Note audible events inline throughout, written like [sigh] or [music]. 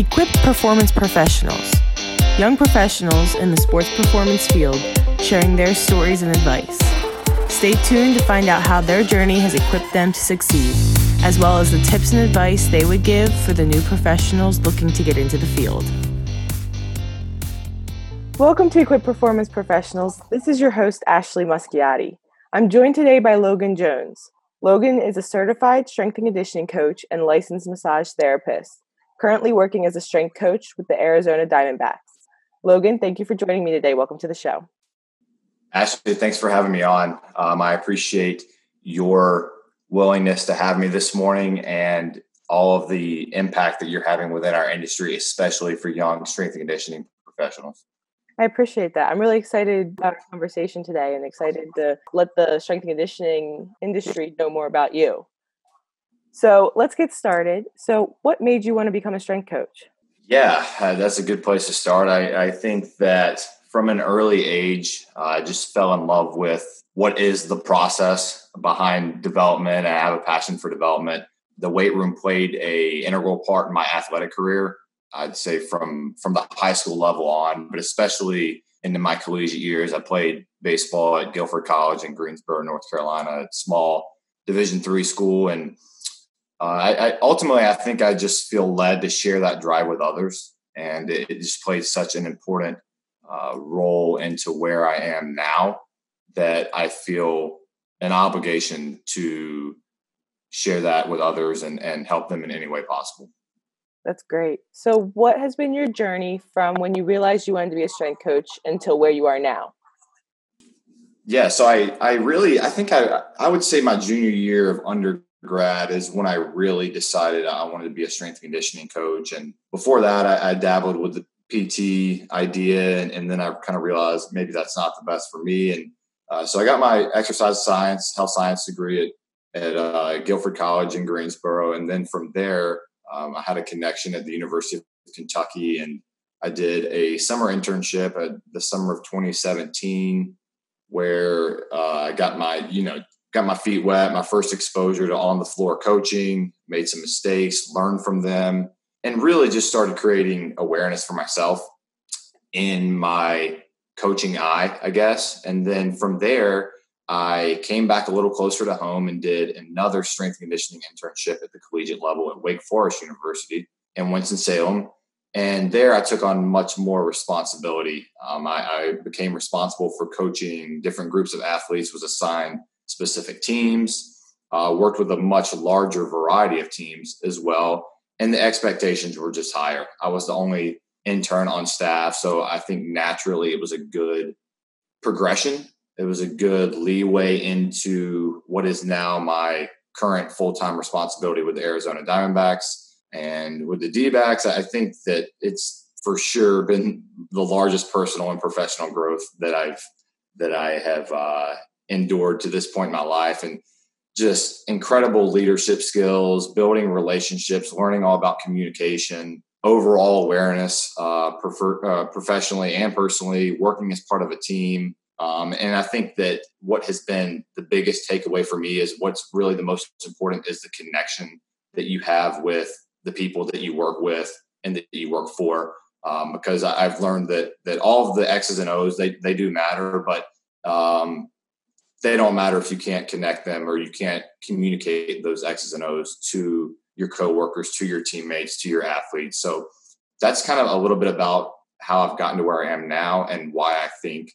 Equipped Performance Professionals. Young professionals in the sports performance field sharing their stories and advice. Stay tuned to find out how their journey has equipped them to succeed, as well as the tips and advice they would give for the new professionals looking to get into the field. Welcome to Equipped Performance Professionals. This is your host, Ashley Muschiati. I'm joined today by Logan Jones. Logan is a certified strength and conditioning coach and licensed massage therapist, currently working as a strength coach with the Arizona Diamondbacks. Logan, thank you for joining me today. Welcome to the show. Ashley, thanks for having me on. Um, I appreciate your willingness to have me this morning and all of the impact that you're having within our industry, especially for young strength and conditioning professionals. I appreciate that. I'm really excited about our conversation today and excited to let the strength and conditioning industry know more about you. So let's get started. So, what made you want to become a strength coach? Yeah, uh, that's a good place to start. I, I think that from an early age, uh, I just fell in love with what is the process behind development. I have a passion for development. The weight room played a integral part in my athletic career. I'd say from from the high school level on, but especially into my collegiate years, I played baseball at Guilford College in Greensboro, North Carolina, a small Division three school, and uh, I, I, ultimately I think I just feel led to share that drive with others, and it, it just plays such an important uh, role into where I am now that I feel an obligation to share that with others and, and help them in any way possible. That's great. So, what has been your journey from when you realized you wanted to be a strength coach until where you are now? Yeah, so I, I really, I think I, I would say my junior year of under grad is when I really decided I wanted to be a strength conditioning coach. And before that, I, I dabbled with the PT idea, and, and, then I kind of realized maybe that's not the best for me. And uh, so I got my exercise science, health science degree at, at uh, Guilford College in Greensboro, and then from there, um, I had a connection at the University of Kentucky, and I did a summer internship at the summer of 2017, where uh, I got my you know got my feet wet, my first exposure to on the floor coaching, made some mistakes, learned from them, and really just started creating awareness for myself in my coaching eye, I guess. And then from there, I came back a little closer to home and did another strength conditioning internship at the collegiate level at Wake Forest University in Winston-Salem. And there I took on much more responsibility. Um, I, I became responsible for coaching different groups of athletes, was assigned specific teams, uh, worked with a much larger variety of teams as well. And the expectations were just higher. I was the only intern on staff. So I think naturally it was a good progression. It was a good leeway into what is now my current full time responsibility with the Arizona Diamondbacks. And with the D backs, I think that it's for sure been the largest personal and professional growth that I've that I have uh, endured to this point in my life and just incredible leadership skills building relationships learning all about communication overall awareness uh, prefer, uh, professionally and personally working as part of a team. Um, and i think that what has been the biggest takeaway for me is what's really the most important is the connection that you have with the people that you work with and that you work for. Um, because I've learned that that all of the X's and O's they they do matter, but um, they don't matter if you can't connect them or you can't communicate those X's and O's to your coworkers, to your teammates, to your athletes. So that's kind of a little bit about how I've gotten to where I am now and why I think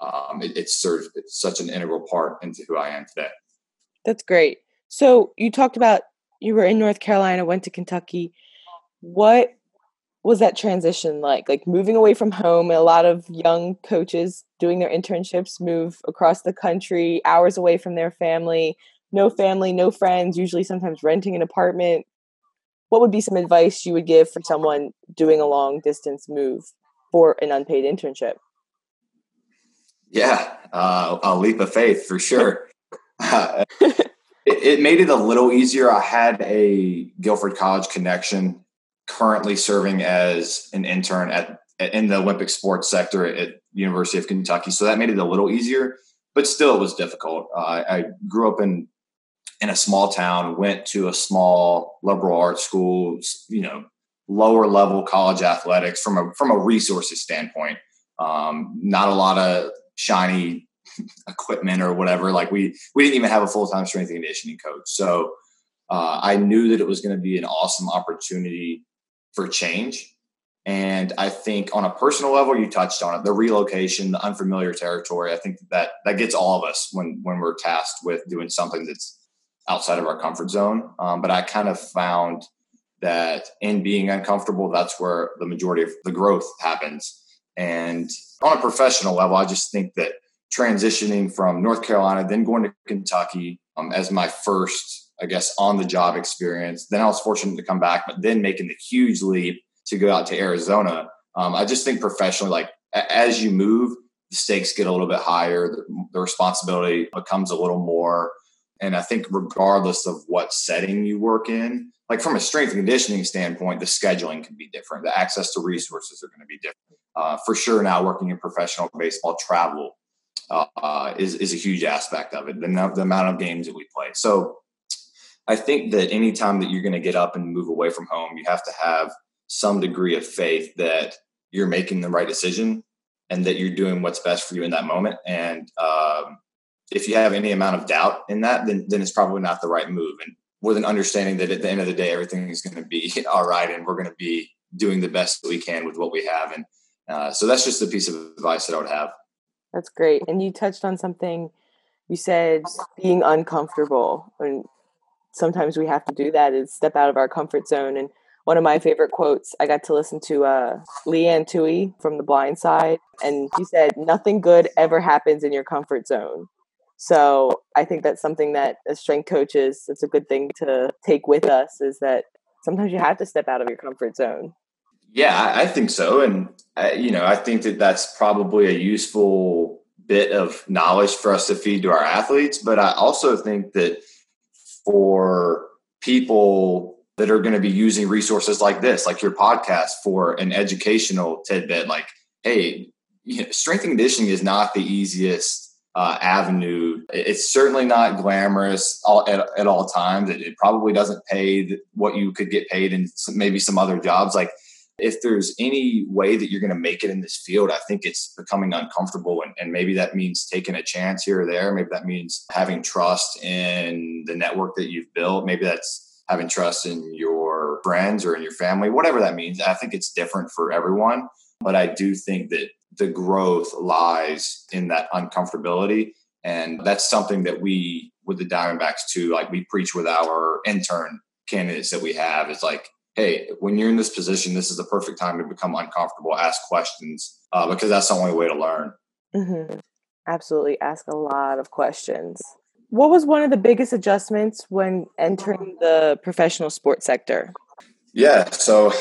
um, it, it's served it's such an integral part into who I am today. That's great. So you talked about you were in North Carolina, went to Kentucky. What was that transition like? Like moving away from home, and a lot of young coaches doing their internships move across the country, hours away from their family, no family, no friends, usually sometimes renting an apartment. What would be some advice you would give for someone doing a long distance move for an unpaid internship? Yeah, uh, a leap of faith for sure. [laughs] [laughs] it, it made it a little easier. I had a Guilford College connection currently serving as an intern at in the Olympic sports sector at University of Kentucky. So that made it a little easier, but still it was difficult. Uh, I grew up in in a small town, went to a small liberal arts school, you know, lower level college athletics from a from a resources standpoint. Um, not a lot of shiny [laughs] equipment or whatever. Like we we didn't even have a full time strength and conditioning coach. So uh, I knew that it was going to be an awesome opportunity for change. And I think on a personal level, you touched on it, the relocation, the unfamiliar territory. I think that that gets all of us when when we're tasked with doing something that's outside of our comfort zone. Um, but I kind of found that in being uncomfortable, that's where the majority of the growth happens. And on a professional level, I just think that transitioning from North Carolina, then going to Kentucky um, as my first, I guess, on the job experience. Then I was fortunate to come back, but then making the huge leap to go out to Arizona. Um, I just think professionally, like as you move, the stakes get a little bit higher, the, the responsibility becomes a little more. And I think regardless of what setting you work in, like from a strength and conditioning standpoint, the scheduling can be different. The access to resources are going to be different. Uh, for sure, now working in professional baseball, travel uh, is is a huge aspect of it. The, the amount of games that we play. So, I think that anytime that you're going to get up and move away from home, you have to have some degree of faith that you're making the right decision and that you're doing what's best for you in that moment. And um, if you have any amount of doubt in that, then then it's probably not the right move. And with an understanding that at the end of the day, everything is going to be [laughs] all right, and we're going to be doing the best that we can with what we have. And uh, so that's just a piece of advice that I would have. That's great. And you touched on something. You said being uncomfortable, and sometimes we have to do that is step out of our comfort zone. And one of my favorite quotes, I got to listen to uh, Leigh Anne Tuohy from The Blind Side, and she said, "Nothing good ever happens in your comfort zone." So I think that's something that as strength coaches, it's a good thing to take with us is that sometimes you have to step out of your comfort zone. Yeah, I think so, and I, you know, I think that that's probably a useful bit of knowledge for us to feed to our athletes. But I also think that for people that are going to be using resources like this, like your podcast, for an educational tidbit, like, hey, you know, strength and conditioning is not the easiest uh, avenue. It's certainly not glamorous all, at, at all times. It, it, probably doesn't pay what you could get paid in some, maybe some other jobs. Like if there's any way that you're going to make it in this field, I think it's becoming uncomfortable. And, and, maybe that means taking a chance here or there. Maybe that means having trust in the network that you've built. Maybe that's having trust in your friends or in your family, whatever that means. I think it's different for everyone. But I do think that the growth lies in that uncomfortability. And that's something that we, with the Diamondbacks too, like we preach with our intern candidates that we have is like, hey, when you're in this position, this is the perfect time to become uncomfortable, ask questions, uh, because that's the only way to learn. Mm-hmm. Absolutely. Ask a lot of questions. What was one of the biggest adjustments when entering the professional sports sector? Yeah, so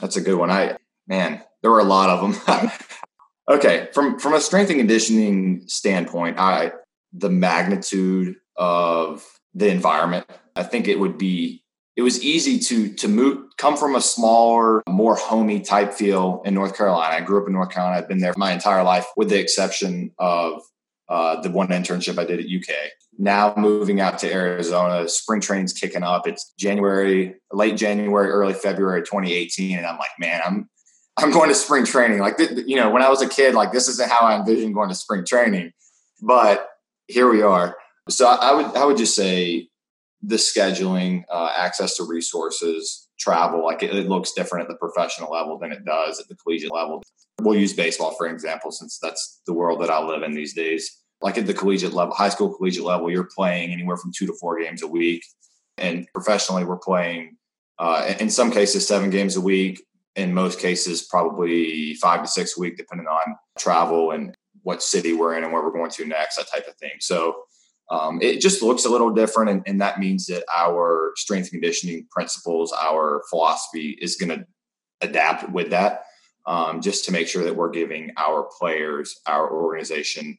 that's a good one. I, man, there were a lot of them. [laughs] okay, from from a strength and conditioning standpoint, I the magnitude of the environment, I think it would be it was easy to to move come from a smaller, more homey type feel in North Carolina. I grew up in North Carolina. I've been there my entire life, with the exception of uh, the one internship I did at UK. Now moving out to Arizona, spring training's kicking up. It's January, late January, early February 2018, and I'm like, man, I'm I'm going to spring training. Like, you know, when I was a kid, like this isn't how I envisioned going to spring training, but here we are. So I would, I would just say the scheduling, uh, access to resources, travel, like it, it looks different at the professional level than it does at the collegiate level. We'll use baseball for example, since that's the world that I live in these days. Like at the collegiate level, high school collegiate level, you're playing anywhere from two to four games a week, and professionally, we're playing uh, in some cases seven games a week, in most cases, probably five to six a week, depending on travel and what city we're in and where we're going to next, that type of thing. So um, it just looks a little different. And, and, that means that our strength conditioning principles, our philosophy is going to adapt with that um, just to make sure that we're giving our players, our organization,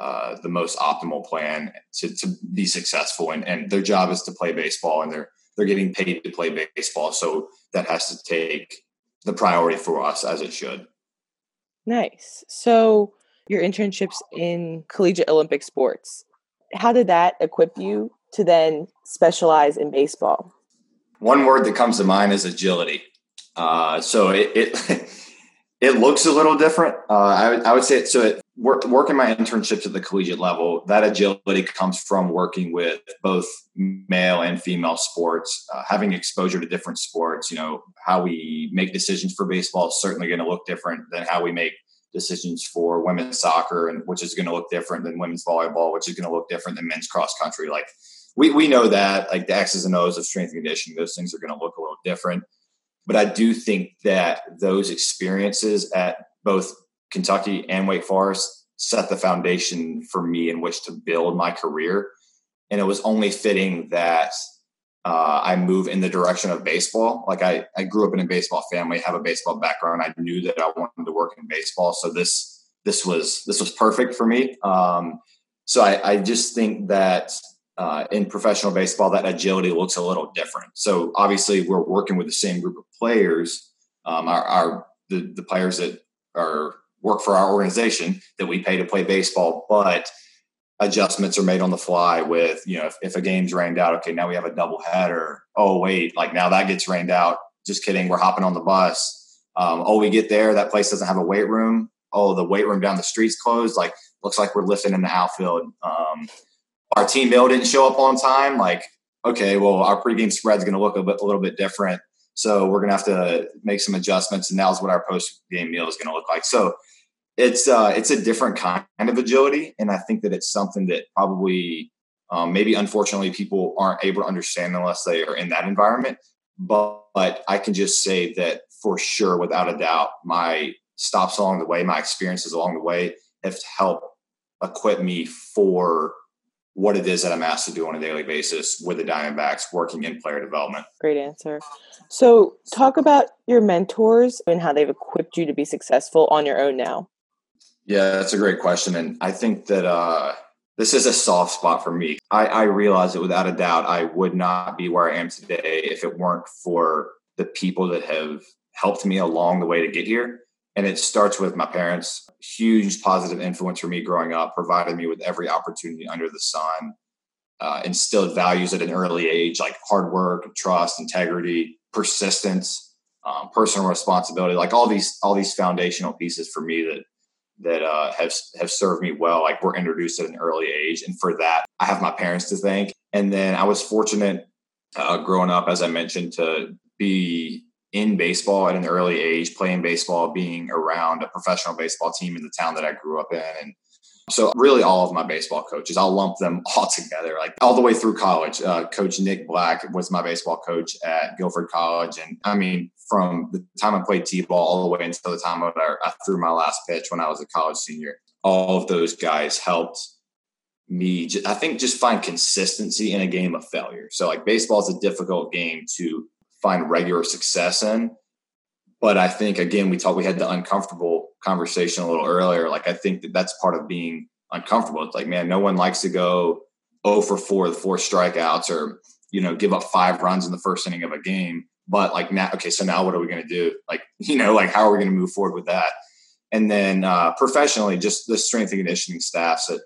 uh, the most optimal plan to, to be successful. And, and their job is to play baseball and they're, they're getting paid to play baseball. So that has to take the priority for us as it should. Nice. So your internships in collegiate Olympic sports, how did that equip you to then specialize in baseball? One word that comes to mind is agility. Uh, so it, it [laughs] it looks a little different. Uh, I, I would say it, so. It, work, working my internships at the collegiate level, that agility comes from working with both male and female sports, uh, having exposure to different sports. You know, how we make decisions for baseball is certainly going to look different than how we make decisions for women's soccer, and which is going to look different than women's volleyball, which is going to look different than men's cross country. Like we we know that, like the X's and O's of strength and conditioning, those things are going to look a little different. But I do think that those experiences at both Kentucky and Wake Forest set the foundation for me in which to build my career. And it was only fitting that uh, I move in the direction of baseball. Like I, I grew up in a baseball family, have a baseball background. I knew that I wanted to work in baseball. So this, this was, this was perfect for me. Um, so I, I just think that uh, in professional baseball, that agility looks a little different. So obviously we're working with the same group of players. Um, our, our the, the players that are work for our organization that we pay to play baseball, but adjustments are made on the fly with, you know, if, if a game's rained out, okay, now we have a double header. Oh, wait, like now that gets rained out. Just kidding. We're hopping on the bus. Um, oh, we get there. That place doesn't have a weight room. Oh, the weight room down the street's closed. Like, looks like we're lifting in the outfield. Um, our team meal didn't show up on time. Like, okay, well, our pregame spread's going to look a, bit, a little bit different. So we're going to have to make some adjustments. And now's what our post game meal is going to look like. So it's uh, it's a different kind of agility, and I think that it's something that probably um, maybe unfortunately people aren't able to understand unless they are in that environment. But, but I can just say that for sure, without a doubt, my stops along the way, my experiences along the way have helped equip me for what it is that I'm asked to do on a daily basis with the Diamondbacks, working in player development. Great answer. So, talk about your mentors and how they've equipped you to be successful on your own now. Yeah, that's a great question. And I think that uh, this is a soft spot for me. I, I realize that without a doubt, I would not be where I am today if it weren't for the people that have helped me along the way to get here. And it starts with my parents. Huge positive influence for me growing up, provided me with every opportunity under the sun, uh, instilled values at an early age like hard work, trust, integrity, persistence, um, personal responsibility, like all these all these foundational pieces for me that that uh, have have served me well. Like we're introduced at an early age, and for that, I have my parents to thank. And then I was fortunate uh, growing up, as I mentioned, to be in baseball at an early age, playing baseball, being around a professional baseball team in the town that I grew up in, and so really all of my baseball coaches, I'll lump them [laughs] all together, like all the way through college. Uh, coach Nick Black was my baseball coach at Guilford College, and I mean from the time I played t-ball all the way until the time I threw my last pitch when I was a college senior. All of those guys helped me, I think, just find consistency in a game of failure. So, like, baseball is a difficult game to find regular success in. But I think, again, we talked, we had the uncomfortable conversation a little earlier. Like, I think that that's part of being uncomfortable. It's like, man, no one likes to go 0 for 4 the four strikeouts or, you know, give up five runs in the first inning of a game but like now okay so now what are we going to do like [laughs] you know like how are we going to move forward with that and then uh, professionally just the strength and conditioning staffs at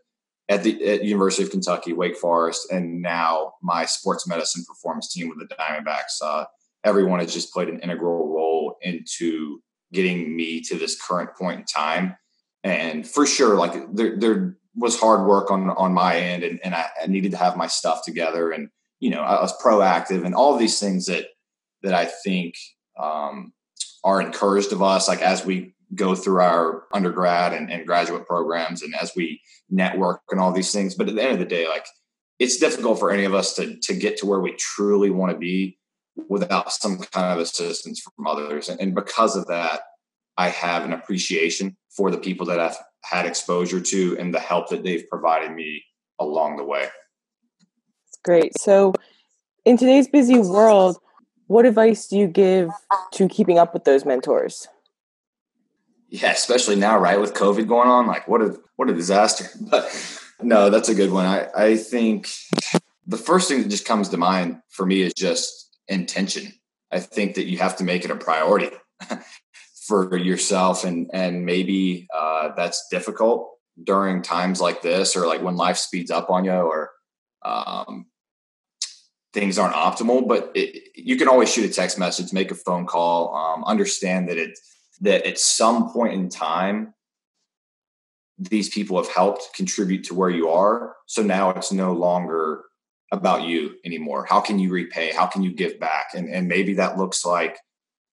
at the at University of Kentucky, Wake Forest, and now my sports medicine performance team with the Diamondbacks. Uh, everyone has just played an integral role into getting me to this current point in time. And for sure, like there, there was hard work on on my end, and, and I, I needed to have my stuff together, and you know I was proactive, and all these things that that I think um, are encouraged of us, like as we go through our undergrad and, and graduate programs and as we network and all these things. But at the end of the day, like it's difficult for any of us to to get to where we truly want to be without some kind of assistance from others. And, and because of that, I have an appreciation for the people that I've had exposure to and the help that they've provided me along the way. Great. So in today's busy world, what advice do you give to keeping up with those mentors? Yeah, especially now, right, with COVID going on, like what a what a disaster. [laughs] But no, that's a good one. I, I think the first thing that just comes to mind for me is just intention. I think that you have to make it a priority [laughs] for yourself and and maybe uh, that's difficult during times like this or like when life speeds up on you or um, things aren't optimal, but it, you can always shoot a text message, make a phone call, um, understand that it that at some point in time these people have helped contribute to where you are. So now it's no longer about you anymore. How can you repay? How can you give back? And and maybe that looks like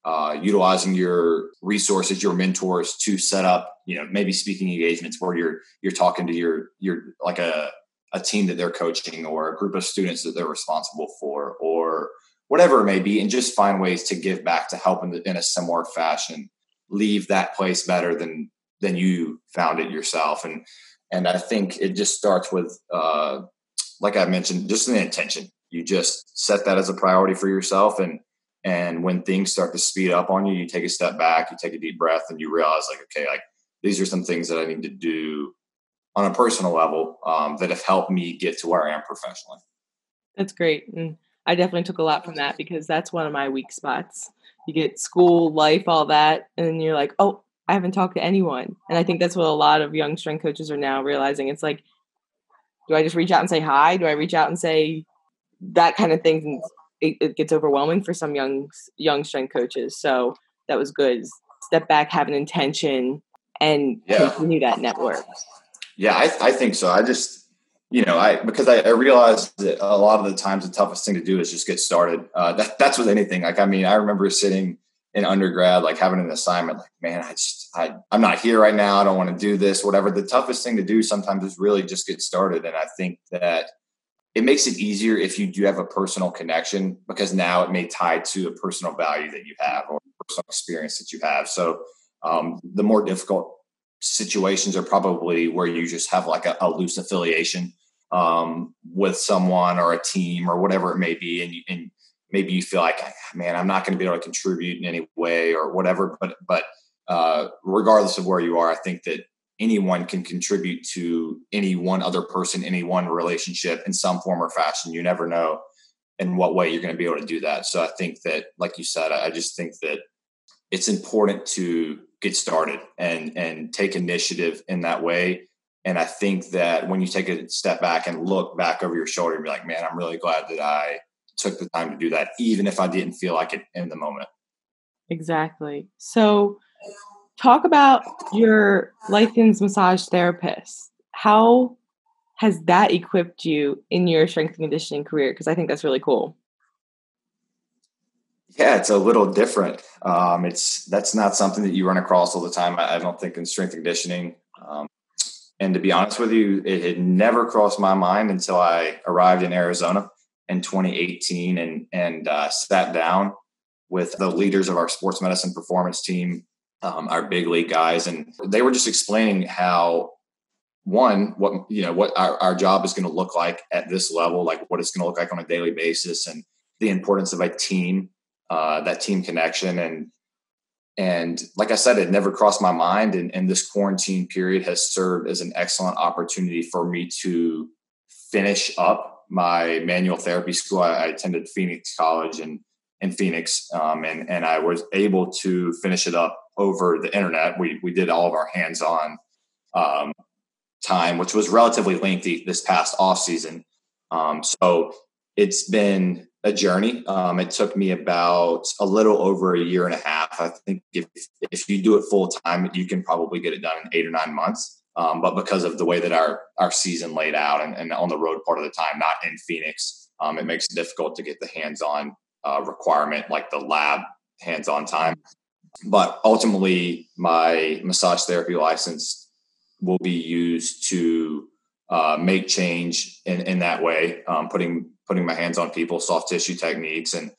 uh, utilizing your resources, your mentors to set up, you know, maybe speaking engagements where you're you're talking to your your like a a team that they're coaching or a group of students that they're responsible for or whatever it may be, and just find ways to give back to help in, the, in a similar fashion. Leave that place better than than you found it yourself, and and I think it just starts with, uh, like I mentioned, just an intention. You just set that as a priority for yourself, and and when things start to speed up on you, you take a step back, you take a deep breath, and you realize, like, okay, like these are some things that I need to do on a personal level um, that have helped me get to where I am professionally. That's great. And I definitely took a lot from that because that's one of my weak spots. You get school, life, all that, and you're like, oh, I haven't talked to anyone. And I think that's what a lot of young strength coaches are now realizing. It's like, do I just reach out and say hi? Do I reach out and say that kind of thing? it, it gets overwhelming for some young young strength coaches. So that was good. Step back, have an intention, and yeah. continue that network. Yeah, I, I think so. I just you know, I because I, I realized that a lot of the times the toughest thing to do is just get started. Uh, that, that's with anything. Like, I mean, I remember sitting in undergrad, like having an assignment, like, man, I just, I, I'm not here right now. I don't want to do this, whatever. The toughest thing to do sometimes is really just get started. And I think that it makes it easier if you do have a personal connection because now it may tie to a personal value that you have or personal experience that you have. So um, the more difficult situations are probably where you just have like a, a loose affiliation um, with someone or a team or whatever it may be, and, you, and maybe you feel like, man, I'm not going to be able to contribute in any way or whatever. But but uh, regardless of where you are, I think that anyone can contribute to any one other person, any one relationship in some form or fashion. You never know in what way you're going to be able to do that. So I think that, like you said, I just think that it's important to get started and and take initiative in that way. And I think that when you take a step back and look back over your shoulder and be like, man, I'm really glad that I took the time to do that, even if I didn't feel like it in the moment. Exactly. So talk about your licensed massage therapist. How has that equipped you in your strength and conditioning career? Because I think that's really cool. Yeah, it's a little different. Um, it's that's not something that you run across all the time. I, I don't think in strength and conditioning. Um, and to be honest with you, it had never crossed my mind until I arrived in Arizona in 2018 and and uh, sat down with the leaders of our sports medicine performance team um, our big league guys, and they were just explaining how one what you know what our, our job is going to look like at this level, like what it's going to look like on a daily basis, and the importance of a team, uh, that team connection, and and like I said, it never crossed my mind, and, and this quarantine period has served as an excellent opportunity for me to finish up my manual therapy school. I, I attended Phoenix College and in Phoenix, um, and and I was able to finish it up over the internet. We we did all of our hands on um, time, which was relatively lengthy this past off season. Um, so it's been a journey. Um, it took me about a little over a year and a half. I think if if you do it full time, you can probably get it done in eight or nine months. Um, but because of the way that our our season laid out and, and on the road part of the time, not in Phoenix, um, it makes it difficult to get the hands on uh, requirement like the lab hands on time. But ultimately, my massage therapy license will be used to uh, make change in, in that way, um, putting putting my hands on people, soft tissue techniques, and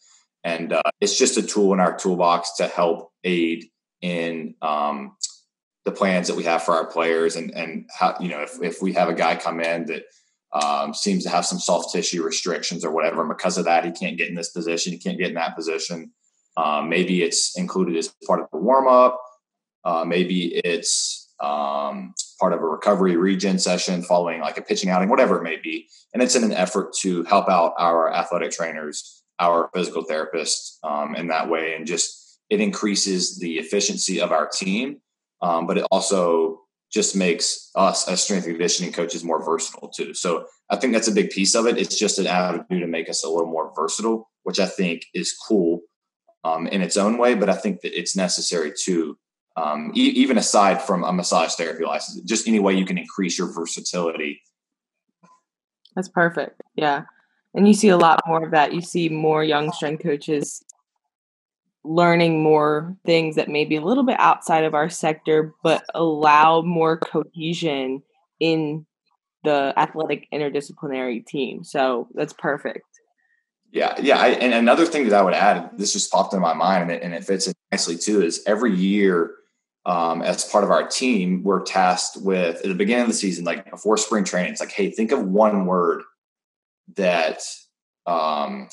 and uh, it's just a tool in our toolbox to help aid in um, the plans that we have for our players, and and how you know if if we have a guy come in that um, seems to have some soft tissue restrictions or whatever, and because of that, he can't get in this position, he can't get in that position. Um, maybe it's included as part of the warm up. Uh, maybe it's um, part of a recovery regen session following like a pitching outing, whatever it may be. And it's in an effort to help out our athletic trainers, our physical therapists um, in that way. And just it increases the efficiency of our team, um, but it also just makes us as strength and conditioning coaches more versatile too. So I think that's a big piece of it. It's just an avenue to make us a little more versatile, which I think is cool um, in its own way. But I think that it's necessary too, um, e- even aside from a massage therapy license, just any way you can increase your versatility. That's perfect. Yeah. And you see a lot more of that. You see more young strength coaches learning more things that may be a little bit outside of our sector, but allow more cohesion in the athletic interdisciplinary team. So that's perfect. Yeah, yeah. I, and another thing that I would add, this just popped in my mind, and it, and it fits in nicely too, is every year um, as part of our team, we're tasked with at the beginning of the season, like before spring training, it's like, hey, think of one word that um,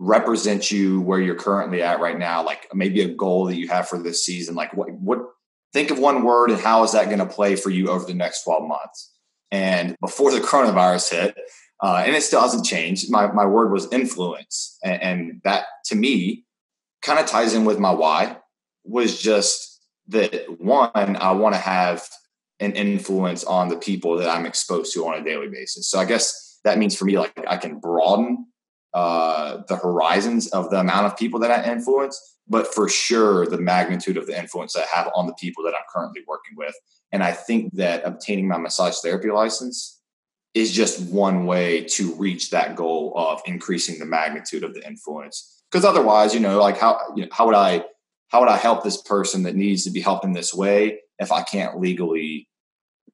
represents you where you're currently at right now, like maybe a goal that you have for this season. Like what what think of one word and how is that going to play for you over the next 12 months? And before the coronavirus hit, uh, and it still hasn't changed, my, my word was influence. And, and that to me kind of ties in with my why was just that one, I want to have an influence on the people that I'm exposed to on a daily basis. So I guess that means for me, like I can broaden uh, the horizons of the amount of people that I influence, but for sure the magnitude of the influence I have on the people that I'm currently working with. And I think that obtaining my massage therapy license is just one way to reach that goal of increasing the magnitude of the influence. Because otherwise, you know, like how you know, how would I how would I help this person that needs to be helped in this way if I can't legally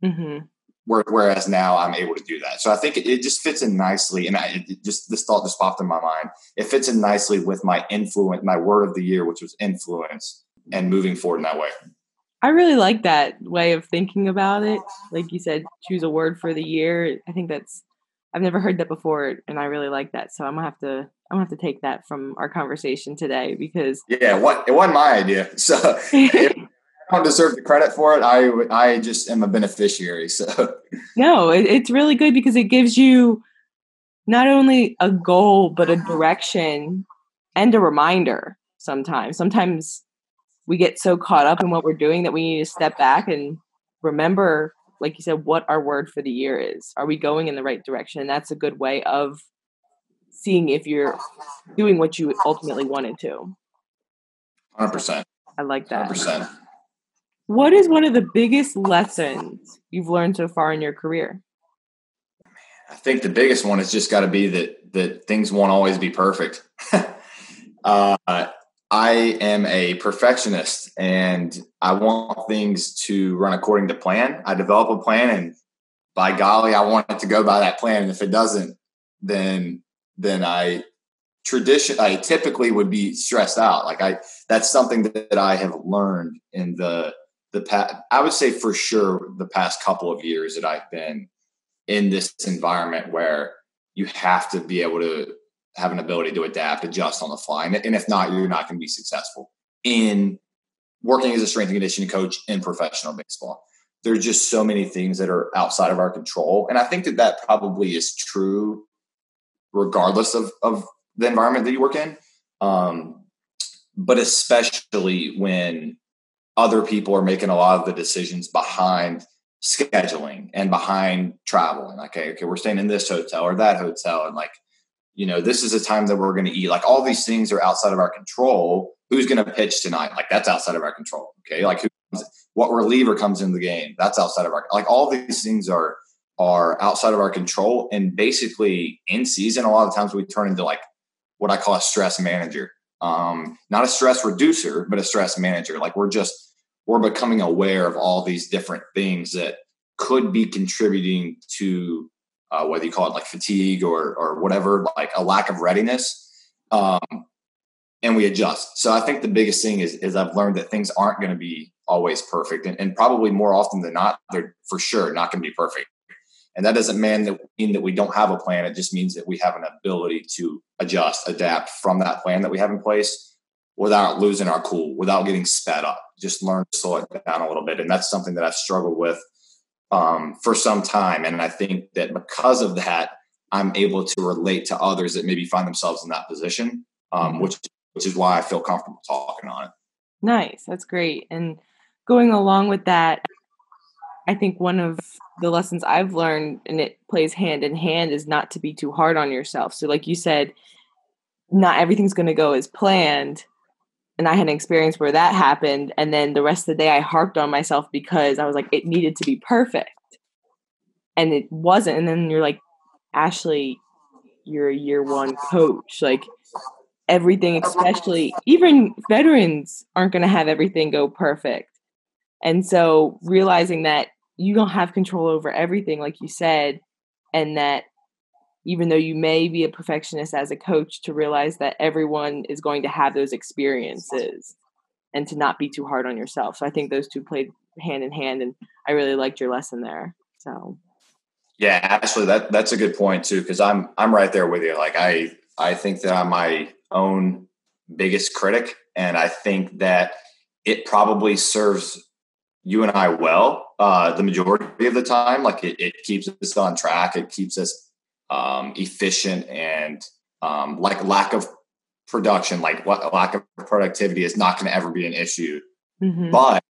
mm-hmm whereas now I'm able to do that. So I think it, just fits in nicely. And I just this thought just popped in my mind. It fits in nicely with my influence, my word of the year, which was influence, and moving forward in that way. I really like that way of thinking about it. Like you said, choose a word for the year. I think that's I've never heard that before, and I really like that. So I'm gonna have to I'm gonna have to take that from our conversation today because yeah, what it wasn't my idea. [laughs] So [laughs] don't deserve the credit for it. I I just am a beneficiary. So no, it, it's really good because it gives you not only a goal but a direction and a reminder. Sometimes, sometimes we get so caught up in what we're doing that we need to step back and remember, like you said, what our word for the year is. Are we going in the right direction? And that's a good way of seeing if you're doing what you ultimately wanted to. Hundred percent. I like that. Hundred percent. What is one of the biggest lessons you've learned so far in your career? I think the biggest one has just got to be that that things won't always be perfect. [laughs] uh, I am a perfectionist, and I want things to run according to plan. I develop a plan, and by golly, I want it to go by that plan. And if it doesn't, then then I tradition I typically would be stressed out. Like I, that's something that I have learned in the the past, I would say for sure the past couple of years that I've been in this environment where you have to be able to have an ability to adapt, adjust on the fly. And, if not, you're not going to be successful in working as a strength and conditioning coach in professional baseball. There's just so many things that are outside of our control. And I think that that probably is true regardless of, of the environment that you work in. Um, but especially when other people are making a lot of the decisions behind scheduling and behind travel and like okay, okay we're staying in this hotel or that hotel and like you know this is a time that we're going to eat. Like all these things are outside of our control. Who's going to pitch tonight? Like that's outside of our control okay? Like who, what reliever comes in the game? That's outside of our like all these things are are outside of our control. And basically in season a lot of times we turn into like what i call a stress manager um not a stress reducer but a stress manager like we're just we're becoming aware of all these different things that could be contributing to uh, whether you call it like fatigue or or whatever, like a lack of readiness. Um, and we adjust. So I think the biggest thing is is I've learned that things aren't going to be always perfect, and, and, probably more often than not, they're for sure not going to be perfect. And that doesn't mean that mean that we don't have a plan. It just means that we have an ability to adjust, adapt from that plan that we have in place without losing our cool, without getting sped up. Just learn to slow it down a little bit. And that's something that I've struggled with um, for some time. And I think that because of that, I'm able to relate to others that maybe find themselves in that position, um, mm-hmm. which which is why I feel comfortable talking on it. Nice, that's great. And going along with that, I think one of the lessons I've learned, and it plays hand in hand, is not to be too hard on yourself. So, like you said, not everything's going to go as planned. And I had an experience where that happened. And then the rest of the day, I harped on myself because I was like, it needed to be perfect. And it wasn't. And then you're like, Ashley, you're a year one coach. Like, everything, especially even veterans, aren't going to have everything go perfect. And so realizing that you don't have control over everything, like you said, and that even though you may be a perfectionist as a coach, to realize that everyone is going to have those experiences and to not be too hard on yourself. So I think those two played hand in hand, and I really liked your lesson there. So. Yeah, actually, that that's a good point too, because I'm I'm right there with you. Like I I think that I'm my own biggest critic, and I think that it probably serves you and I well uh, the majority of the time. Like it, it keeps us on track. It keeps us um, efficient and um, like lack of production, like what lack of productivity is not going to ever be an issue. Mm-hmm. But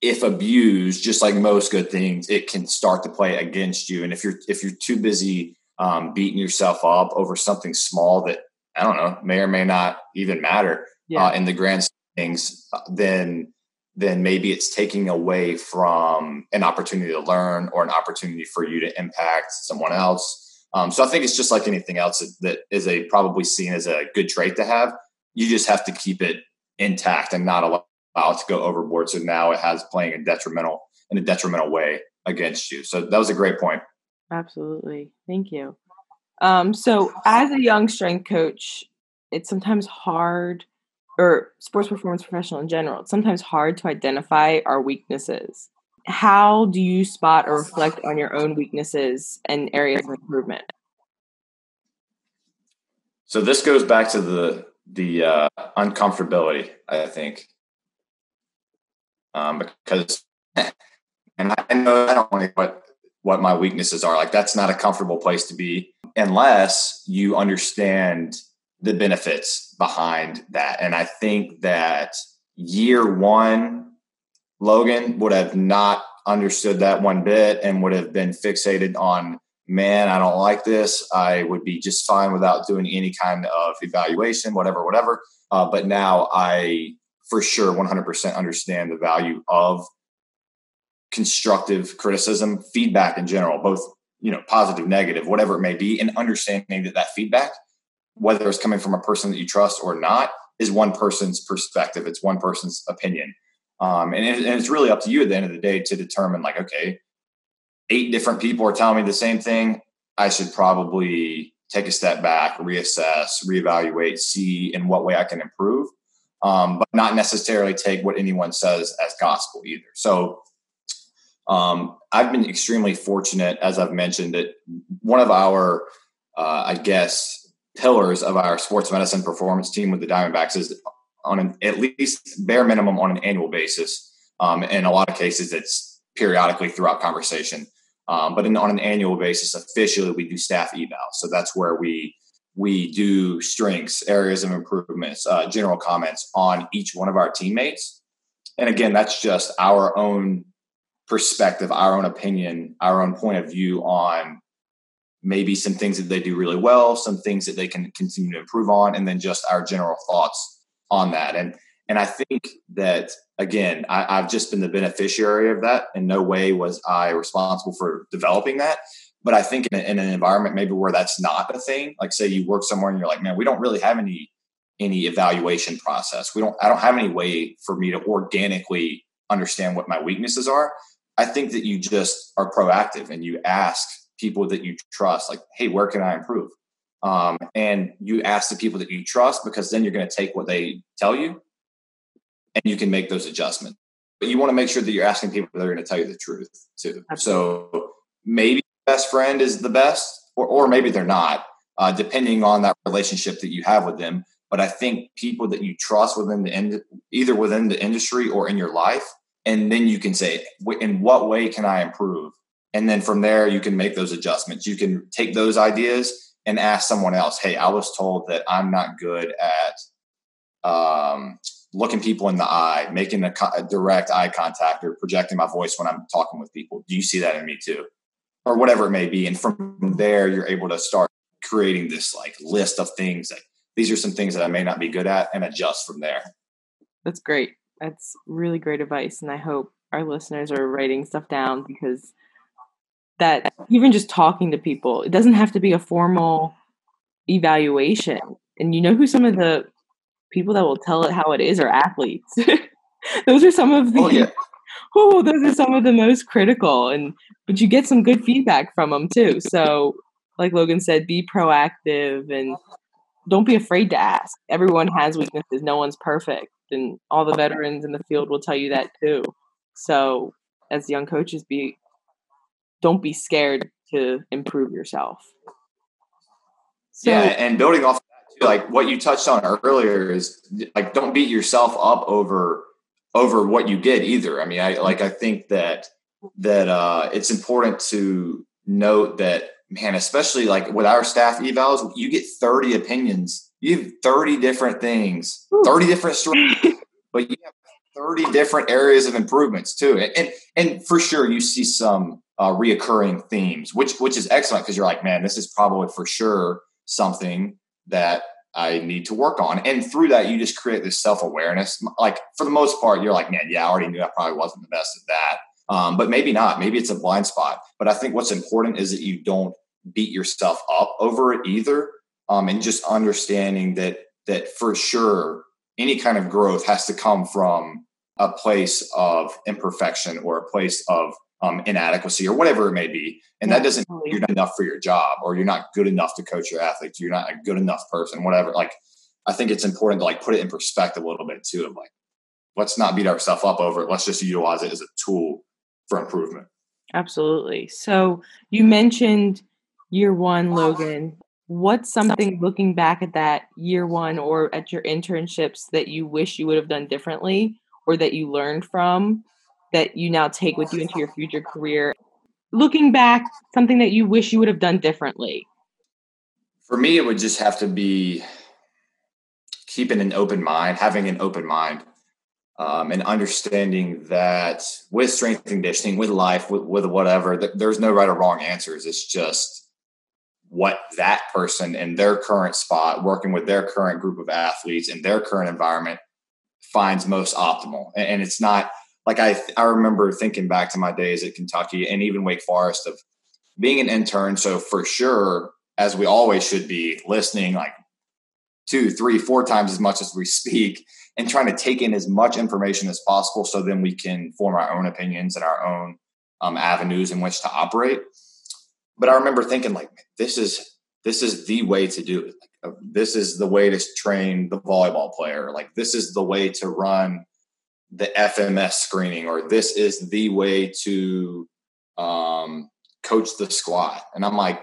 if abused, just like most good things, it can start to play against you. And if you're if you're too busy um, beating yourself up over something small that I don't know may or may not even matter yeah. uh, in the grand things, uh, then then maybe it's taking away from an opportunity to learn or an opportunity for you to impact someone else. Um, so I think it's just like anything else that, is a probably seen as a good trait to have. You just have to keep it intact and not allow it to go overboard. So now it has playing a detrimental in a detrimental way against you. So that was a great point. Absolutely. Thank you. Um, so as a young strength coach, it's sometimes hard or sports performance professional in general, it's sometimes hard to identify our weaknesses. How do you spot or reflect on your own weaknesses and areas of improvement? So this goes back to the the uh, uncomfortability, I think, um, because and I know I don't know what what my weaknesses are. Like that's not a comfortable place to be unless you understand the benefits behind that. And I think that year one, Logan would have not understood that one bit and would have been fixated on, man, I don't like this. I would be just fine without doing any kind of evaluation, whatever, whatever. Uh, but now I for sure 100% understand the value of constructive criticism, feedback in general, both you know positive, negative, whatever it may be, and understanding that that feedback whether it's coming from a person that you trust or not, is one person's perspective. It's one person's opinion. Um, and, it, and it's really up to you at the end of the day to determine, like, okay, eight different people are telling me the same thing. I should probably take a step back, reassess, reevaluate, see in what way I can improve, um, but not necessarily take what anyone says as gospel either. So um, I've been extremely fortunate, as I've mentioned, that one of our, uh, I guess, pillars of our sports medicine performance team with the Diamondbacks is on an at least bare minimum on an annual basis. Um, in a lot of cases, it's periodically throughout conversation. Um, but in, on an annual basis, officially, we do staff eval. So that's where we we do strengths, areas of improvements, uh, general comments on each one of our teammates. And again, that's just our own perspective, our own opinion, our own point of view on maybe some things that they do really well, some things that they can continue to improve on, and then just our general thoughts on that. And and I think that again, I, have just been the beneficiary of that. In no way was I responsible for developing that. But I think in, a, in an environment maybe where that's not a thing, like say you work somewhere and you're like, man, we don't really have any any evaluation process. We don't. I don't have any way for me to organically understand what my weaknesses are. I think that you just are proactive and you ask people that you trust, like, hey, where can I improve? Um, and you ask the people that you trust because then you're going to take what they tell you and you can make those adjustments. But you want to make sure that you're asking people that are going to tell you the truth too. Absolutely. So maybe best friend is the best, or, or maybe they're not, uh, depending on that relationship that you have with them. But I think people that you trust within the end, either within the industry or in your life, and then you can say, in what way can I improve? And then from there, you can make those adjustments. You can take those ideas and ask someone else, hey, I was told that I'm not good at um, looking people in the eye, making a, co- a direct eye contact, or projecting my voice when I'm talking with people. Do you see that in me too? Or whatever it may be. And from there, you're able to start creating this like list of things that these are some things that I may not be good at and adjust from there. That's great. That's really great advice. And I hope our listeners are writing stuff down because that even just talking to people, it doesn't have to be a formal evaluation. And you know who some of the people that will tell it how it is are athletes. [laughs] those are some of the oh, yeah. [laughs] oh, those are some of the most critical and but you get some good feedback from them too. So like Logan said, be proactive and don't be afraid to ask. Everyone has weaknesses. No one's perfect. And all the veterans in the field will tell you that too. So as young coaches, be don't be scared to improve yourself. So, yeah, and building off of that too, like what you touched on earlier is like don't beat yourself up over over what you get either. I mean, I like I think that that uh it's important to note that man, especially like with our staff evals, you get 30 opinions. You have 30 different things, 30 different stories, [laughs] but you have 30 different areas of improvements too. And and for sure you see some uh, reoccurring themes, which which is excellent because you're like, man, this is probably for sure something that I need to work on. And through that, you just create this self awareness. Like for the most part, you're like, man, yeah, I already knew I probably wasn't the best at that. Um, but maybe not. Maybe it's a blind spot. But I think what's important is that you don't beat yourself up over it either. Um, and just understanding that that for sure any kind of growth has to come from a place of imperfection or a place of um, inadequacy or whatever it may be. And that doesn't mean you're not enough for your job or you're not good enough to coach your athletes. You're not a good enough person, whatever. Like, I think it's important to like put it in perspective a little bit too of like, let's not beat ourselves up over it. Let's just utilize it as a tool for improvement. Absolutely. So you mentioned year one, Logan. What's something looking back at that year one or at your internships that you wish you would have done differently or that you learned from that you now take with you into your future career? Looking back, something that you wish you would have done differently? For me, it would just have to be keeping an open mind, having an open mind, um, and understanding that with strength and conditioning, with life, with, with whatever, th- there's no right or wrong answers. It's just what that person in their current spot, working with their current group of athletes in their current environment, finds most optimal. And, and it's not like I I remember thinking back to my days at Kentucky and even Wake Forest of being an intern. So for sure, as we always should be, listening like two, three, four times as much as we speak and trying to take in as much information as possible so then we can form our own opinions and our own um, avenues in which to operate. But I remember thinking like this is this is the way to do it. Like, uh, this is the way to train the volleyball player. Like this is the way to run the FMS screening or this is the way to um, coach the squad. And I'm like,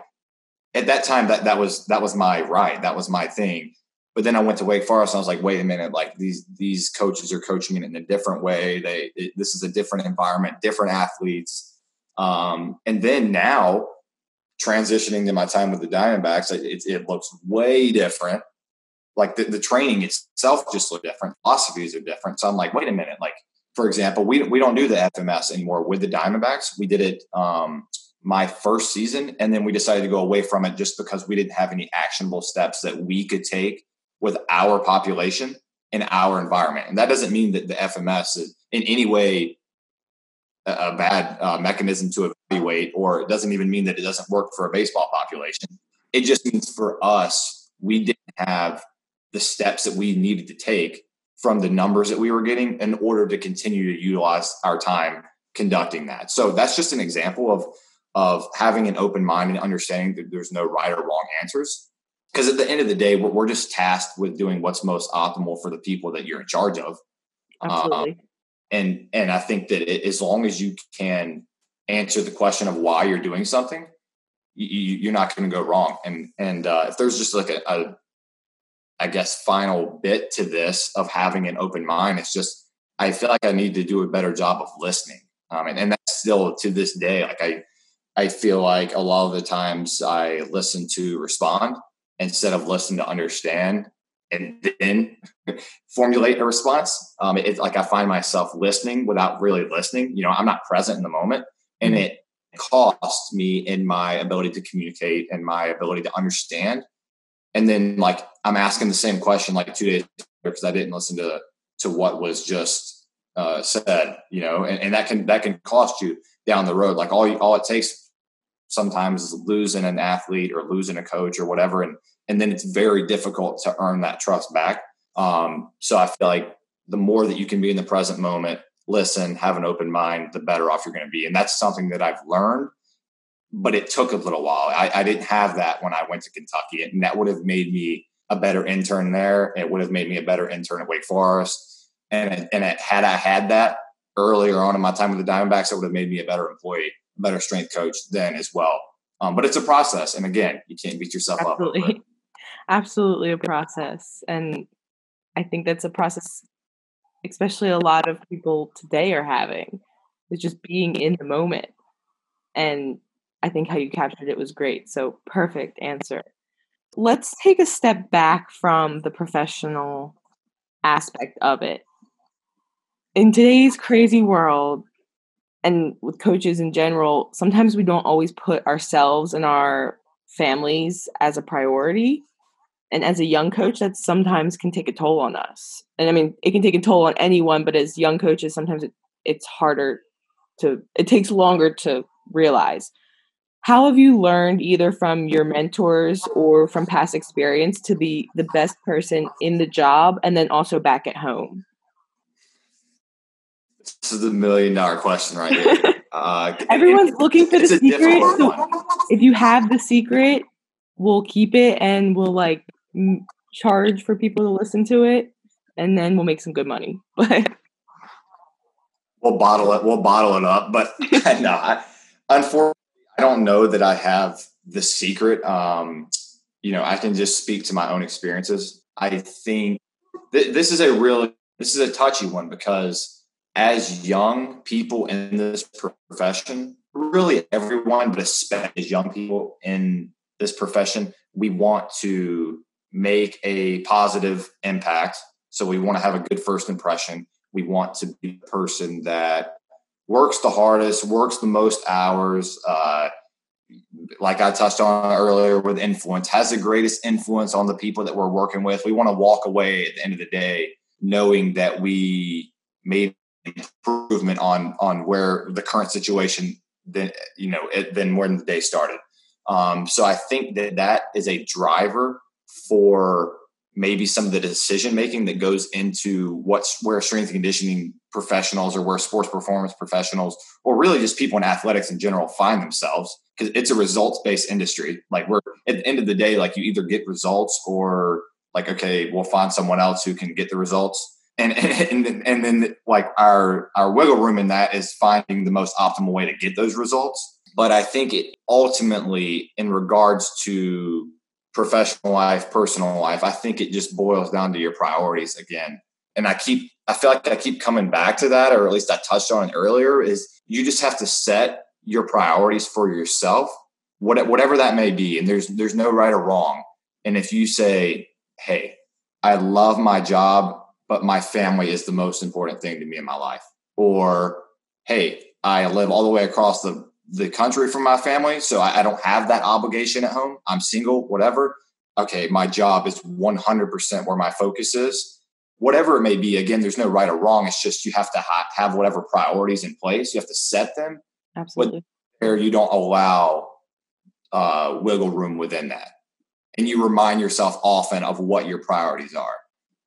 at that time, that that was that was my right, that was my thing. But then I went to Wake Forest. And I was like, wait a minute, like these these coaches are coaching it in a different way. They it, this is a different environment, different athletes. Um, and then now transitioning to my time with the Diamondbacks, it, it looks way different like the, the training itself just look different philosophies are different. So i'm like wait a minute like for example we, we don't do the fms anymore with the diamondbacks. We did it um, my first season and then we decided to go away from it just because we didn't have any actionable steps that we could take with our population in our environment. And that doesn't mean that the fms is in any way a, a bad uh, mechanism to evaluate or it doesn't even mean that it doesn't work for a baseball population. It just means for us we didn't have the steps that we needed to take from the numbers that we were getting in order to continue to utilize our time conducting that. So that's just an example of of having an open mind and understanding that there's no right or wrong answers. Because at the end of the day, we're, we're, just tasked with doing what's most optimal for the people that you're in charge of. Absolutely. Um, and and I think that it, as long as you can answer the question of why you're doing something, you, are not going to go wrong. And and uh, if there's just like a, a I guess, final bit to this of having an open mind. It's just, I feel like I need to do a better job of listening. Um, and, and that's still to this day, like I, I feel like a lot of the times I listen to respond instead of listen to understand. and then [laughs] formulate a response. Um, it's like I find myself listening without really listening. You know, I'm not present in the moment, and mm-hmm. it costs me in my ability to communicate and my ability to understand. And then, like, I'm asking the same question like two days because I didn't listen to to what was just uh, said. You know, and, and that can that can cost you down the road. Like all all it takes sometimes is losing an athlete or losing a coach or whatever, and and then it's very difficult to earn that trust back. Um, so I feel like the more that you can be in the present moment, listen, have an open mind, the better off you're going to be. And that's something that I've learned, but it took a little while. I, I didn't have that when I went to Kentucky, and that would have made me a better intern there. It would have made me a better intern at Wake Forest. And, and it, had I had that earlier on in my time with the Diamondbacks, it would have made me a better employee, a better strength coach then as well. Um, but it's a process. And again, you can't beat yourself Absolutely. up. Absolutely, [laughs] absolutely a process. And I think that's a process, especially a lot of people today are having, is just being in the moment. And I think how you captured it was great. So, perfect answer. Let's take a step back from the professional aspect of it. In today's crazy world, and with coaches in general, sometimes we don't always put ourselves and our families as a priority. And as a young coach, that sometimes can take a toll on us. And I mean, it can take a toll on anyone, but as young coaches, sometimes it, it's harder to, it takes longer to realize. How have you learned either from your mentors or from past experience to be the best person in the job and then also back at home? This is a million dollar question right here. [laughs] Uh, Everyone's looking for the secret. So if you have the secret, we'll keep it and we'll like m- charge for people to listen to it, and then we'll make some good money. [laughs] But we'll bottle it. We'll bottle it up. But [laughs] no, I, unfortunately, I don't know that I have the secret. Um, you know, I can just speak to my own experiences. I think th- this is a really this is a touchy one because as young people in this profession, really everyone, but especially young people in this profession, we want to make a positive impact. So we want to have a good first impression. We want to be the person that works the hardest, works the most hours. Uh, like I touched on earlier with influence, has the greatest influence on the people that we're working with. We want to walk away at the end of the day knowing that we made improvement on on where the current situation than you know it, than when the day started. Um, so I think that that is a driver for maybe some of the decision making that goes into what's where strength and conditioning professionals or where sports performance professionals or really just people in athletics in general find themselves. Because it's a results based industry. Like we're at the end of the day like you either get results or like okay we'll find someone else who can get the results. And [laughs] and and then like our our wiggle room in that is finding the most optimal way to get those results. But i think it ultimately in regards to professional life personal life i think it just boils down to your priorities again and i keep i feel like i keep coming back to that or at least i touched on it earlier is you just have to set your priorities for yourself whatever that may be and there's there's no right or wrong and if you say hey i love my job but my family is the most important thing to me in my life. Or, hey, I live all the way across the, the country from my family, so I, I don't have that obligation at home. I'm single, whatever. Okay, my job is 100% where my focus is. Whatever it may be, again, there's no right or wrong. It's just you have to ha- have whatever priorities in place. You have to set them. Absolutely. But you don't allow uh, wiggle room within that. And you remind yourself often of what your priorities are.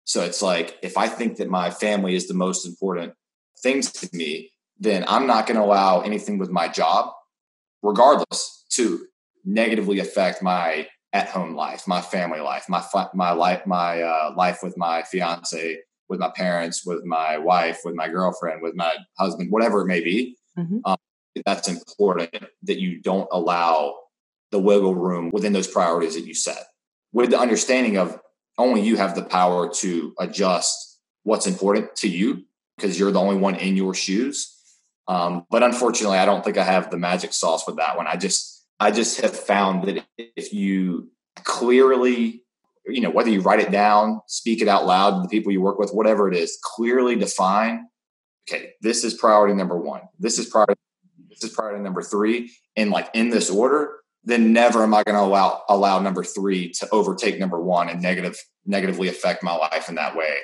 So it's like if I think that my family is the most important thing to me, then I'm not going to allow anything with my job, regardless, to negatively affect my at-home life, my family life, my my life, my uh, life with my fiance, with my parents, with my wife, with my girlfriend, with my husband, whatever it may be. Mm-hmm. Um, that's important that you don't allow the wiggle room within those priorities that you set, with the understanding of only you have the power to adjust what's important to you because you're the only one in your shoes. Um, but unfortunately, I don't think I have the magic sauce with that one. I just, I just have found that if you clearly, you know, whether you write it down, speak it out loud to the people you work with, whatever it is, clearly define, okay, this is priority number one. This is priority, this is priority number three. And like in this order, then never am I going to allow allow number three to overtake number one and negative negatively affect my life in that way.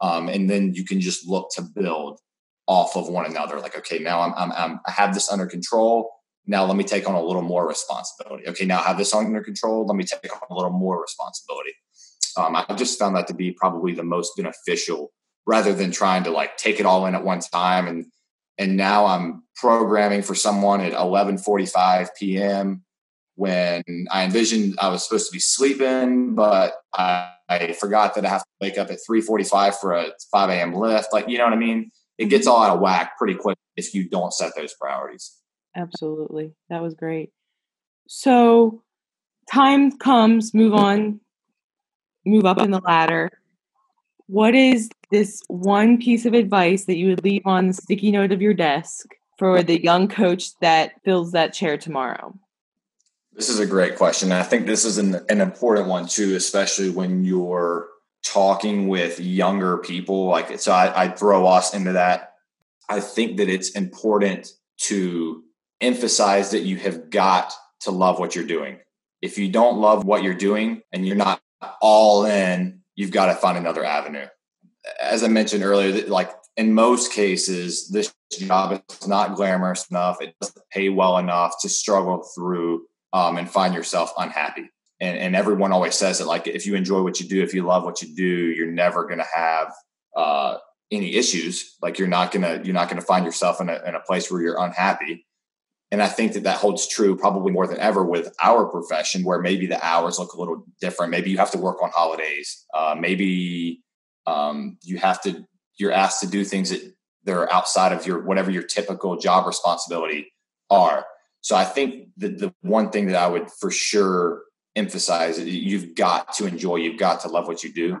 Um, and then you can just look to build off of one another. Like, okay, now I'm, I'm, I'm I have this under control. Now let me take on a little more responsibility. Okay, now I have this under control. Let me take on a little more responsibility. Um, I just found that to be probably the most beneficial rather than trying to like take it all in at one time. And and now I'm programming for someone at 11:45 p.m. when I envisioned I was supposed to be sleeping, but I, I forgot that I have to wake up at 3:45 for a 5 a.m. lift. Like you know what I mean? It gets all out of mm-hmm. whack pretty quick if you don't set those priorities. Absolutely. That was great. So time comes, move on, move up in the ladder. What is this one piece of advice that you would leave on the sticky note of your desk for the young coach that fills that chair tomorrow? This is a great question. I think this is an, an important one too, especially when you're talking with younger people. Like, so I, I throw us into that. I think that it's important to emphasize that you have got to love what you're doing. If you don't love what you're doing and you're not all in, you've got to find another avenue. As I mentioned earlier, like in most cases, this job is not glamorous enough. It doesn't pay well enough to struggle through um, and find yourself unhappy. And, and everyone always says it like, if you enjoy what you do, if you love what you do, you're never going to have uh, any issues. Like, you're not gonna you're not gonna find yourself in a in a place where you're unhappy. And I think that that holds true probably more than ever with our profession, where maybe the hours look a little different. Maybe you have to work on holidays. Uh, maybe um, you have to you're asked to do things that they're outside of your whatever your typical job responsibility are. So I think that the one thing that I would for sure emphasize you've got to enjoy, you've got to love what you do.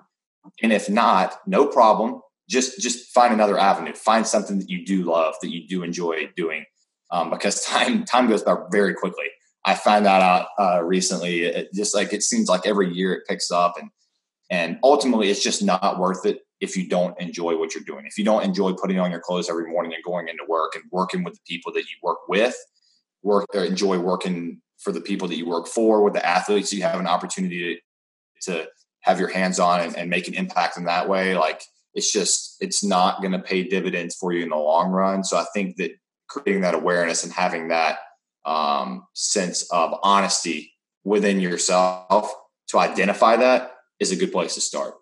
And if not, no problem. Just just find another avenue. Find something that you do love, that you do enjoy doing um, because [laughs] time time goes by very quickly. I found that out uh, recently. It just like it seems like every year it picks up, and and ultimately it's just not worth it if you don't enjoy what you're doing. If you don't enjoy putting on your clothes every morning and going into work and working with the people that you work with, work or enjoy working for the people that you work for, with the athletes you have an opportunity to, to have your hands on and, and make an impact in that way. Like it's just it's not going to pay dividends for you in the long run. So I think that creating that awareness and having that um, sense of honesty within yourself to identify that is a good place to start.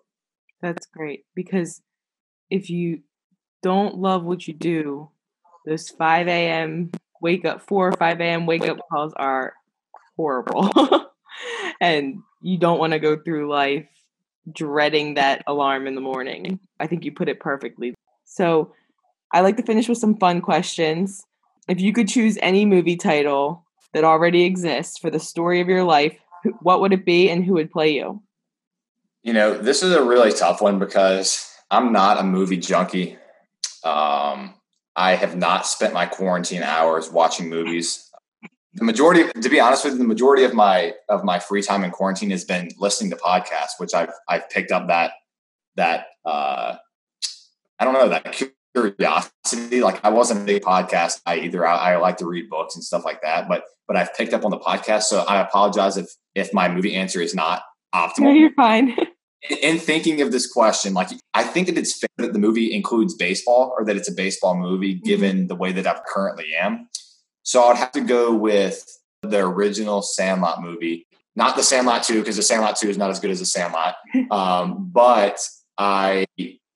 That's great because if you don't love what you do, those 5 a.m. wake up, 4 or 5 a.m. wake up calls are horrible. [laughs] and you don't want to go through life dreading that alarm in the morning. I think you put it perfectly. So, I like to finish with some fun questions. If you could choose any movie title that already exists for the story of your life, what would it be and who would play you? You know, this is a really tough one because I'm not a movie junkie. Um, I have not spent my quarantine hours watching movies. The majority, to be honest with you, the majority of my of my free time in quarantine has been listening to podcasts, which I've I've picked up that that uh, I don't know that curiosity. Like I wasn't a big podcast guy either. I, I, like to read books and stuff like that, but but I've picked up on the podcast. So I apologize if if my movie answer is not [laughs] optimal. No, you're fine. [laughs] in, in thinking of this question, like I think that it's fair that the movie includes baseball or that it's a baseball movie, mm-hmm. given the way that I currently am. So I'd have to go with the original Sandlot movie, not the Sandlot two, because the Sandlot two is not as good as the Sandlot. [laughs] Um, but I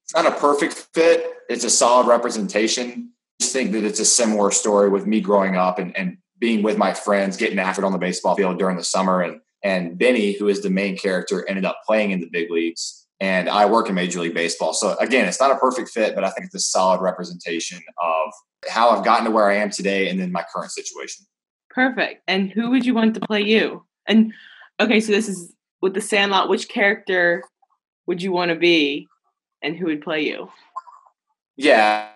it's not a perfect fit. It's a solid representation. I just think that it's a similar story with me growing up and, and being with my friends, getting after it on the baseball field during the summer. And, and Benny, who is the main character, ended up playing in the big leagues. And I work in Major League Baseball. So again, it's not a perfect fit, but I think it's a solid representation of how I've gotten to where I am today and then my current situation. Perfect. And who would you want to play you? And okay, so this is with the Sandlot, which character would you want to be? and who would play you? Yeah,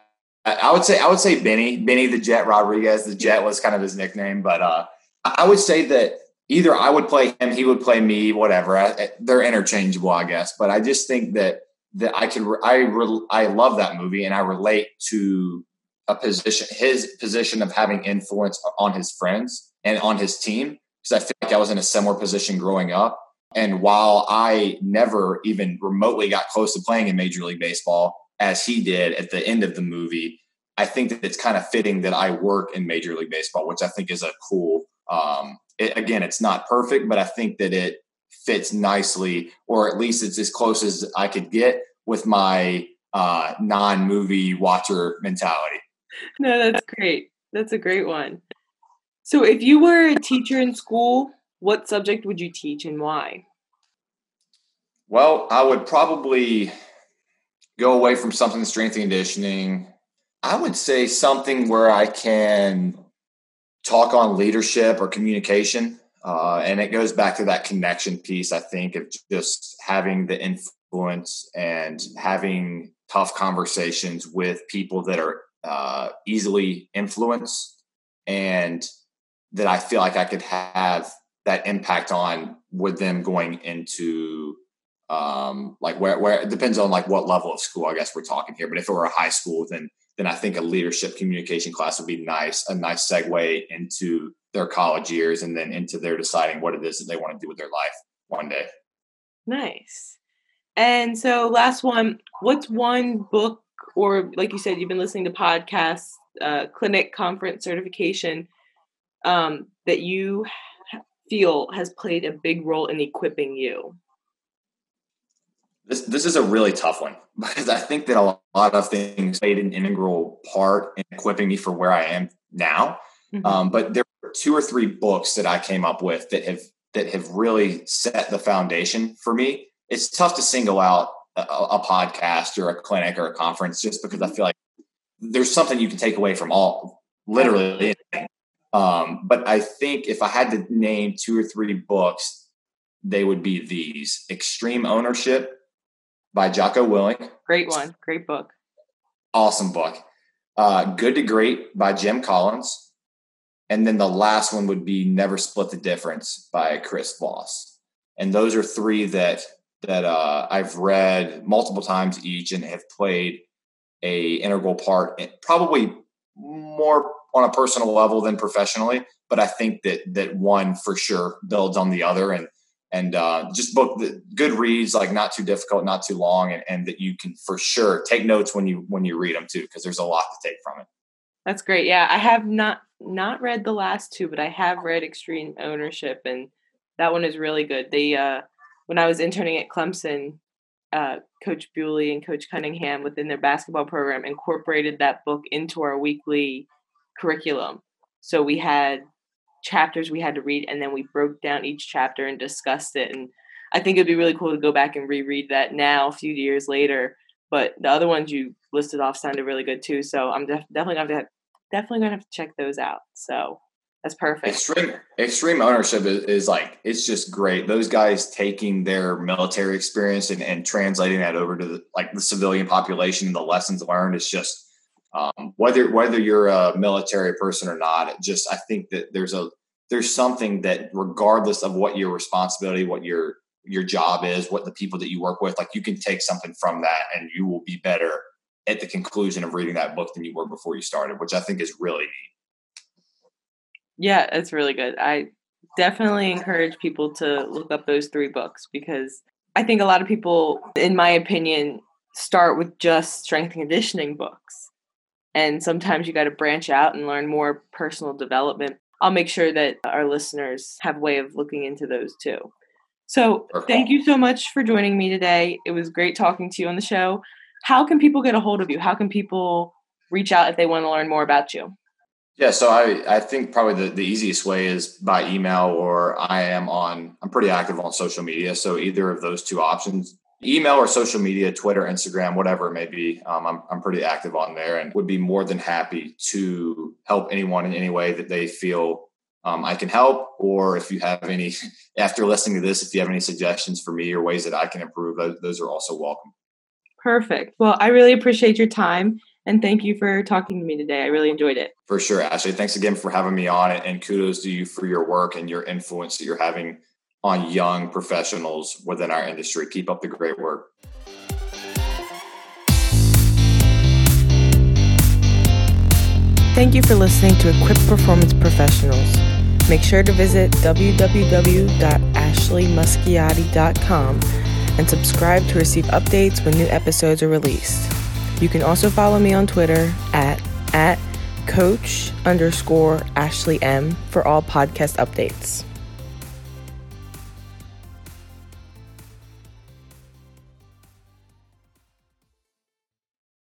I would say I would say Benny, Benny the Jet Rodriguez. The Jet was kind of his nickname, but uh, I would say that either I would play him, he would play me, whatever. I, they're interchangeable, I guess. But I just think that that I can I re, I love that movie and I relate to a position his position of having influence on his friends and on his team because I feel like I was in a similar position growing up. And while I never even remotely got close to playing in Major League Baseball as he did at the end of the movie, I think that it's kind of fitting that I work in Major League Baseball, which I think is a cool. Um, it, again, it's not perfect, but I think that it fits nicely, or at least it's as close as I could get with my uh, non-movie watcher mentality. No, that's great. That's a great one. So, if you were a teacher in school, what subject would you teach and why? Well, I would probably go away from something strength and conditioning. I would say something where I can talk on leadership or communication. Uh, and it goes back to that connection piece, I think, of just having the influence and having tough conversations with people that are uh, easily influenced and that I feel like I could have that impact on with them going into um, like where, where it depends on like what level of school I guess we're talking here. But if it were a high school, then then I think a leadership communication class would be nice, a nice segue into their college years and then into their deciding what it is that they want to do with their life one day. Nice. And so, last one, what's one book, or like you said, you've been listening to podcasts, uh, clinic, conference, certification um, that you feel has played a big role in equipping you? This this is a really tough one [laughs] because I think that a lot of things played an integral part in equipping me for where I am now. Mm-hmm. Um, but there were two or three books that I came up with that have that have really set the foundation for me. It's tough to single out a, a podcast or a clinic or a conference just because I feel like there's something you can take away from all literally um, but I think if I had to name two or three books, they would be these Extreme Ownership by Jocko Willink. Great one. Great book. Awesome book. Uh, Good to Great by Jim Collins. And then the last one would be Never Split the Difference by Chris Voss. And those are three that that uh, I've read multiple times each and have played a integral part, in, probably more on a personal level than professionally. But I think that that one for sure builds on the other, and and uh, just book the good reads, like not too difficult, not too long, and, and that you can for sure take notes when you when you read them too, because there's a lot to take from it. That's great. Yeah, I have not not read the last two, but I have read Extreme Ownership, and that one is really good. They uh, when I was interning at Clemson, uh, Coach Bewley and Coach Cunningham within their basketball program incorporated that book into our weekly curriculum. So we had chapters we had to read, and then we broke down each chapter and discussed it. And I think it'd be really cool to go back and reread that now, a few years later. But the other ones you listed off sounded really good too. So I'm def- definitely gonna have to definitely gonna have to check those out. So that's perfect. Extreme extreme ownership is, is, like it's just great. Those guys taking their military experience and, and translating that over to the, like the civilian population and the lessons learned is just um, whether whether you're a military person or not. Just I think that there's a there's something that regardless of what your responsibility, what your your job is, what the people that you work with, like you can take something from that and you will be better at the conclusion of reading that book than you were before you started, which I think is really neat. Yeah, it's really good. I definitely encourage people to look up those three books because I think a lot of people, in my opinion, start with just strength and conditioning books and sometimes you got to branch out and learn more personal development. I'll make sure that our listeners have a way of looking into those too. So, thank you so much for joining me today. It was great talking to you on the show. How can people get a hold of you? How can people reach out if they want to learn more about you? Yeah, so I, I think probably the, the easiest way is by email or I am on, I'm pretty active on social media. So either of those two options, email or social media, Twitter, Instagram, whatever it may be. Um, I'm, I'm pretty active on there and would be more than happy to help anyone in any way that they feel um, I can help. Or if you have any, [laughs] after listening to this, if you have any suggestions for me or ways that I can improve, those, those are also welcome. Perfect. Well, I really appreciate your time And thank you for talking to me today. I really enjoyed it. For sure, Ashley. Thanks again for having me on and kudos to you for your work and your influence that you're having on young professionals within our industry. Keep up the great work. Thank you for listening to Equip Performance Professionals. Make sure to visit www.ashleymuschiati.com and subscribe to receive updates when new episodes are released. You can also follow me on Twitter at, at coach underscore Ashley M for all podcast updates.